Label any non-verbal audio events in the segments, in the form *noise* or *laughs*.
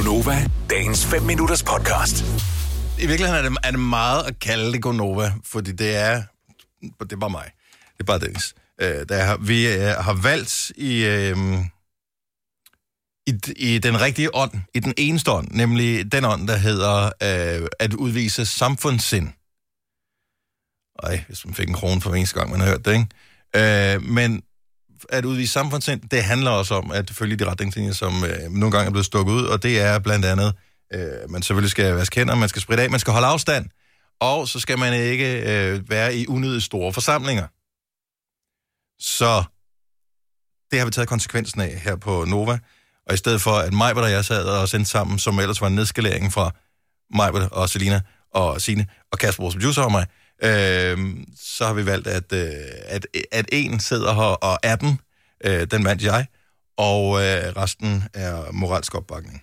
Gunova, dagens 5 minutters podcast. I virkeligheden er det, er det meget at kalde det Gonova, fordi det er, det er bare mig. Det er bare Dennis. Øh, der har, vi øh, har valgt i, øh, i, i den rigtige ånd, i den eneste ånd, nemlig den ånd, der hedder øh, at udvise samfundssind. Ej, hvis man fik en krone for hver eneste gang, man har hørt det, ikke? Øh, men at udvise samfundssind, det handler også om at følge de retningslinjer, som øh, nogle gange er blevet stukket ud, og det er blandt andet, øh, man selvfølgelig skal vaske hænder, man skal spritte af, man skal holde afstand, og så skal man ikke øh, være i unødigt store forsamlinger. Så det har vi taget konsekvensen af her på Nova, og i stedet for, at mig og jeg sad og sendte sammen, som ellers var en nedskalering fra mig og Selina og Sine og Kasper, vores producer og mig, øh, så har vi valgt, at, øh, at, at en sidder her og er den, øh, den vandt jeg, og øh, resten er moralsk opbakning.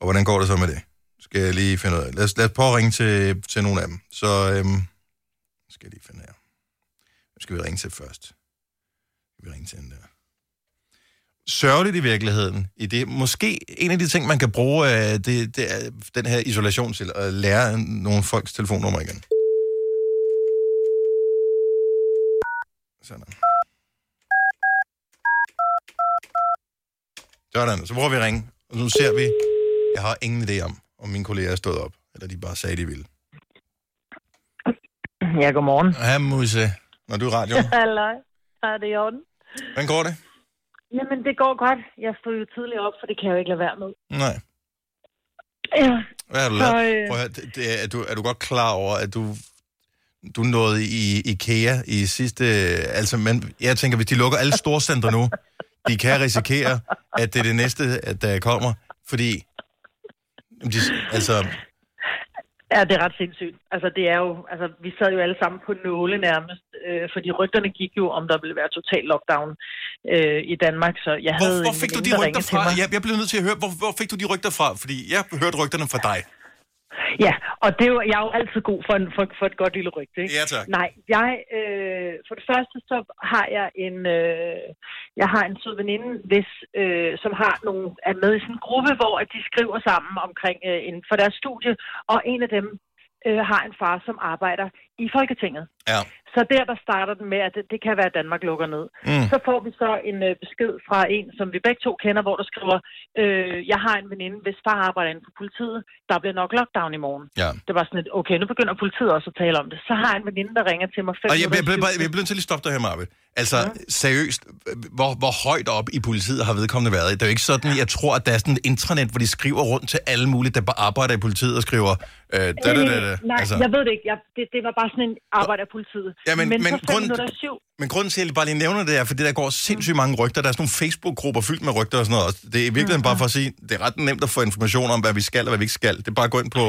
Og hvordan går det så med det? Skal jeg lige finde ud af. Lad os, lad os prøve at ringe til, til nogle af dem. Så øhm, skal jeg lige finde her. Hvem skal vi ringe til først? Skal vi ringe til den der? Sørgeligt i virkeligheden. I det, måske en af de ting, man kan bruge, øh, det, det er den her isolation til at lære nogle folks telefonnummer igen. Sådan. Sådan, så prøver vi at ringe. Og nu ser vi, jeg har ingen idé om, om mine kolleger er stået op, eller de bare sagde, de ville. Ja, godmorgen. Hej, Musse. Når du er i radioen. *laughs* Halløj. Er det i orden? Hvordan går det? Jamen, det går godt. Jeg stod jo tidligt op, for det kan jeg jo ikke lade være med. Nej. Ja, Hvad har du Så, lavet? øh, Prøv at høre, det, det, er, du, er du godt klar over, at du, du nåede i IKEA i sidste... Altså, men jeg tænker, hvis de lukker alle storcentre nu, de kan risikere, at det er det næste, at der kommer, fordi... De, altså, ja, det er ret sindssygt. Altså, det er jo, altså, vi sad jo alle sammen på nåle nærmest, øh, fordi rygterne gik jo, om der ville være total lockdown øh, i Danmark, så jeg hvor, havde hvor en fik du veninde, de rygter fra? Jeg, jeg blev nødt til at høre, hvor, hvor fik du de rygter fra? Fordi jeg hørte rygterne fra dig. Ja, og det er jo, jeg er jo altid god for, en, for, for et godt lille rygte, ikke? Ja, tak. Nej, jeg, øh, for det første så har jeg en, øh, jeg har en sød veninde, hvis, øh, som har nogle, er med i sådan en gruppe, hvor at de skriver sammen omkring øh, inden for deres studie, og en af dem øh, har en far, som arbejder i Folketinget. Ja. Så der, der starter den med, at det, det kan være, at Danmark lukker ned. Mm. Så får vi så en øh, besked fra en, som vi begge to kender, hvor der skriver, øh, jeg har en veninde, hvis far arbejder inden for politiet, der bliver nok lockdown i morgen. Ja. Det var sådan et, okay, nu begynder politiet også at tale om det. Så har jeg en veninde, der ringer til mig Og jeg, jeg, jeg, i jeg, bliver nødt til at lige stoppe dig her, Marve. Altså, seriøst, hvor, hvor højt op i politiet har vedkommende været? Det er jo ikke sådan, jeg tror, at der er sådan et intranet, hvor de skriver rundt til alle mulige, der bare arbejder i politiet og skriver... Øh, da, da, da, da. Øh, Nej, Altså, jeg ved det ikke. Jeg, det, det var bare sådan en arbejder af politiet. Ja, men- men men syv. men grunden til, at jeg bare lige nævner det, er, fordi der går sindssygt mange rygter. Der er sådan nogle Facebook-grupper fyldt med rygter og sådan noget. Det er i virkeligheden bare for at sige, det er ret nemt at få information om, hvad vi skal og hvad vi ikke skal. Det er bare at gå ind på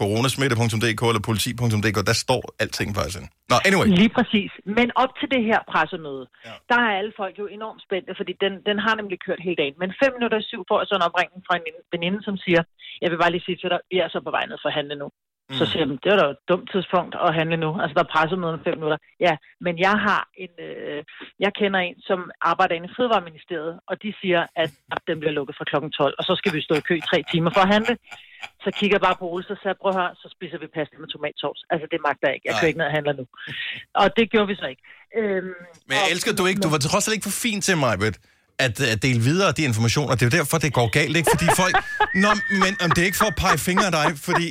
coronasmitte.dk eller politi.dk. Der står alting faktisk. ind. Nå, anyway. Lige præcis. Men op til det her pressemøde, Ja. der er alle folk jo enormt spændte, fordi den, den har nemlig kørt hele dagen. Men fem minutter i syv får jeg så en opringning fra en veninde, som siger, jeg vil bare lige sige til dig, vi er så på vej ned for at handle nu. Så Mm. siger jeg, det er da et dumt tidspunkt at handle nu. Altså, der er pressemøde om fem minutter. Ja, men jeg har en, øh, jeg kender en, som arbejder inde i Fødevareministeriet, og de siger, at, at den bliver lukket fra klokken 12, og så skal vi stå i kø i tre timer for at handle. Så kigger jeg bare på Ole, så sagde prøv at høre, så spiser vi pasta med tomatsovs. Altså, det magter jeg ikke. Jeg kører ikke ned og handler nu. Og det gjorde vi så ikke. Øhm, Men jeg og- elsker, du ikke... Du var trods alt ikke for fin til mig, Britt, at, at dele videre de informationer. Det er jo derfor, det går galt, ikke? Fordi folk... Nå, men om det er ikke for at pege fingre af dig, fordi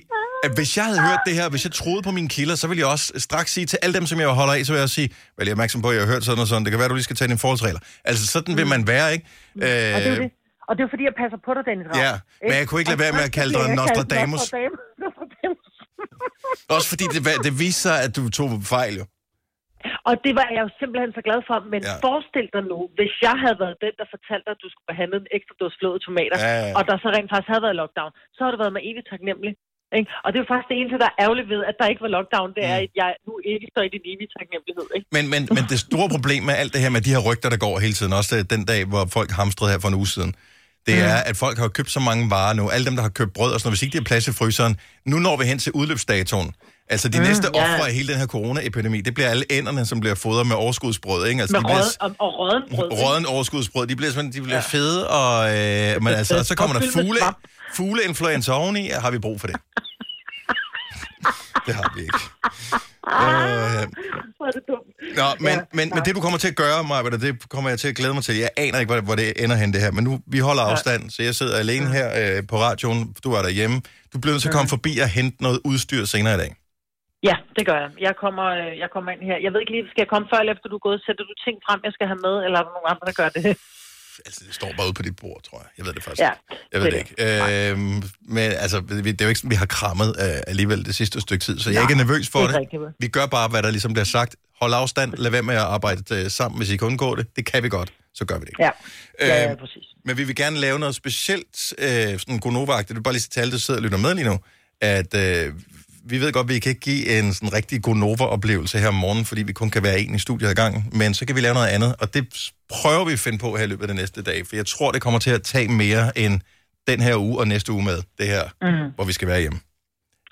at hvis jeg havde hørt det her, hvis jeg troede på mine kilder, så ville jeg også straks sige til alle dem, som jeg holder af, så vil jeg også sige, vel, jeg er opmærksom på, at jeg har hørt sådan og sådan. Det kan være, du lige skal tage dine forholdsregler. Altså, sådan vil man være, ikke? Og det er jo det. Og det er fordi, jeg passer på dig, Dennis Ravn. Ja, men jeg kunne ikke lade være med at kalde dig Nostradamus. Nostradamus. *laughs* Også fordi det, det viste sig, at du tog fejl, jo. Og det var jeg jo simpelthen så glad for. Men Ja. forestil dig nu, hvis jeg havde været den, der fortalte dig, at du skulle behandle en ekstra dåse flåede tomater, Ja, ja, ja. og der så rent faktisk havde været lockdown, så har det været mig evigt taknemmelig. Ikke? Og det er jo faktisk det eneste, der er ærgerligt ved, at der ikke var lockdown, det er, Mm. at jeg nu ikke står i din evige taknemmelighed. Ikke? Men, men, men det store problem med alt det her med de her rygter, der går hele tiden, også den dag, hvor folk hamstrede her for en uge siden, det er, at folk har købt så mange varer nu. Alle dem, der har købt brød og sådan noget, hvis ikke de har plads i fryseren, nu når vi hen til udløbsdatoen. Altså, de mm, næste ja. ofre af hele den her corona-epidemi, det bliver alle ænderne, som bliver fodret med overskudsbrød, ikke? Altså, Med de bliver, rød, og, og røddenbrød. ikke? Røden overskudsbrød, de bliver, simpelthen, de bliver ja. fede, og, øh, men *laughs* altså, så kommer der fugle, fugleinfluenza oveni, har vi brug for det? *laughs* det har vi ikke. Øh, Hvor er det dumt. Nå, men, Ja, ja, men, men det du kommer til at gøre, Maja, det kommer jeg til at glæde mig til. Jeg aner ikke, hvor, hvor det ender hen det her, men nu, vi holder afstand, så jeg sidder alene her øh, på radioen, du er derhjemme. Du bliver nødt til at komme forbi og hente noget udstyr senere i dag. Ja, det gør jeg. Jeg kommer, øh, jeg kommer ind her. Jeg ved ikke lige, skal jeg komme før eller efter du er gået? Sætter du ting frem, jeg skal have med, eller er der nogen andre, der gør det? *laughs* Altså, det står bare ude på dit bord, tror jeg. Jeg ved det faktisk Ja. Jeg ved det det ikke. Øhm, men altså, vi- det er jo ikke sådan, vi har krammet øh, alligevel det sidste stykke tid, så jeg er ikke nervøs for det det. rigtigt. Vi gør bare, hvad der ligesom bliver sagt. Hold afstand, lad være med at arbejde øh, sammen, hvis I kan undgå det. Det kan vi godt, så gør vi det. Ja, ja, ja Øhm, præcis. Men vi vil gerne lave noget specielt, øh, sådan Gonova-agtigt. Det er bare lige til alle, der sidder og lytter med lige nu, at øh, vi ved godt, at vi kan ikke give en sådan rigtig Gonova-oplevelse her om morgenen, fordi vi kun kan være en i studiet ad gangen. Men så kan vi lave noget andet, og det prøver vi at finde på her i løbet af det næste dag, for jeg tror, det kommer til at tage mere end den her uge og næste uge med det her, Mm. hvor vi skal være hjemme.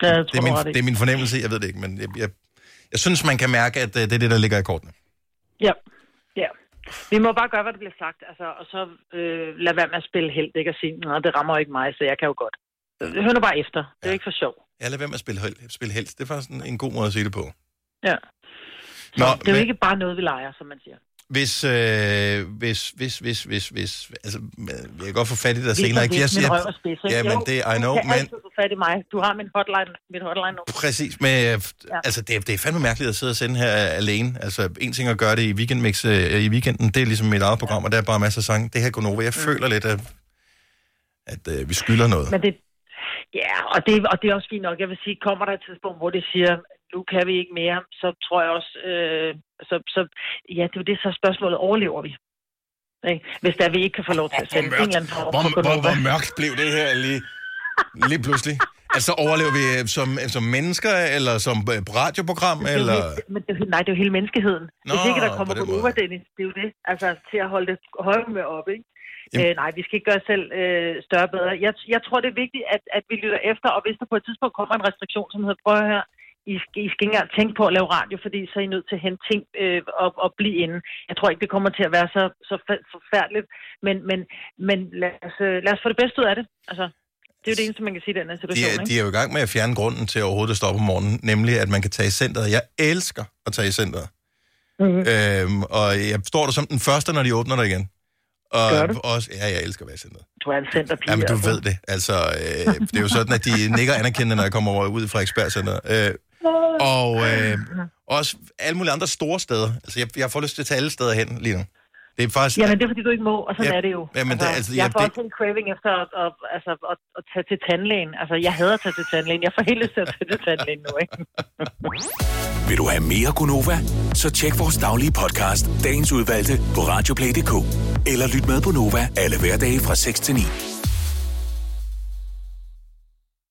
Ja, jeg Det tror, er, du min, det er min fornemmelse, jeg ved det ikke, men jeg, jeg, jeg synes, man kan mærke, at øh, det er det, der ligger i kortene. Ja, ja. Vi må bare gøre, hvad der bliver sagt, altså, og så øh, lad være med at spille held, ikke at sige, nej, det rammer ikke mig, så jeg kan jo godt. Hør nu bare efter. Det er Ja. ikke for sjov. Ja, lad være med at spille, spille helst. Det er faktisk en, en god måde at sige det på. Ja. Nå, Det er jo men- ikke bare noget, vi leger, som man siger. Hvis, øh, hvis, hvis, hvis, hvis, hvis, altså, jeg kan godt få fat i dig senere. ikke? Jeg, Jeg, jeg, spids, ikke? ja, men det, I du know, men få fat i mig. Du har min hotline, mit hotline nu. præcis, men øh, altså, det, er- det er fandme mærkeligt at sidde og sende her alene. Altså, en ting at gøre det i weekendmix øh, i weekenden, det er ligesom mit eget program, og der er bare masser af sange. Det her går over. Jeg føler lidt, at, at øh, vi skylder noget. Men det, ja, og det, og det er også fint nok. Jeg vil sige, kommer der et tidspunkt, hvor det siger, nu kan vi ikke mere, så tror jeg også, øh, så, så, ja, det er jo det, så spørgsmålet, overlever vi? Ikke? Hvis der vi ikke kan få lov til at sende en eller anden form hvor, hvor, hvor mørkt blev det her lige, lige pludselig? Altså, overlever vi øh, som, som mennesker, eller som øh, radioprogram, Det er eller... hele- Men det, er nej, det er jo hele menneskeheden. Nå, Hvis ikke der kommer på måde. Dennis, det er jo det. Altså, til at holde det med op, ikke? Jamen- Øh, nej, vi skal ikke gøre os selv øh, større bedre. Jeg, jeg tror, det er vigtigt, at, at vi lytter efter, og hvis der på et tidspunkt kommer en restriktion, som hedder, prøv her, I skal, I skal ikke engang tænke på at lave radio, fordi så er I nødt til at hente ting øh, og, og blive inde. Jeg tror ikke, det kommer til at være så, så forfærdeligt, men, men, men lad, os, øh, lad os få det bedste ud af det. Altså, det er jo det eneste, man kan sige i den her De situation. er, ikke? de er jo i gang med at fjerne grunden til overhovedet at stoppe om morgenen, nemlig at man kan tage i centret. Jeg elsker at tage i centret. Mhm. Øhm, og jeg står der som den første, når de åbner der igen. Og Gør du? Også, ja, jeg elsker centret. Du er en centerpige. Ja, men du altså. ved det. Altså, øh, det er jo sådan, at de nikker anerkendende, når jeg kommer over ud fra ekspertcenteret. Øh, og øh, også alle mulige andre store steder. Altså, jeg, jeg får lyst til at tage alle steder hen lige nu. Det er faktisk... Jamen, det er, fordi du ikke må, og sådan Ja, er det jo. jamen, det er altså- jeg ja, får det- også en craving efter at, at, altså, at, at tage til tandlægen. Altså, jeg hader at tage til tandlægen. Jeg får helt lyst til at tage til tandlægen nu, ikke? *laughs* Vil du have mere Gunova? Så tjek vores daglige podcast, dagens udvalgte, på radioplay.dk. Eller lyt med på Nova alle hverdage fra 6 til 9.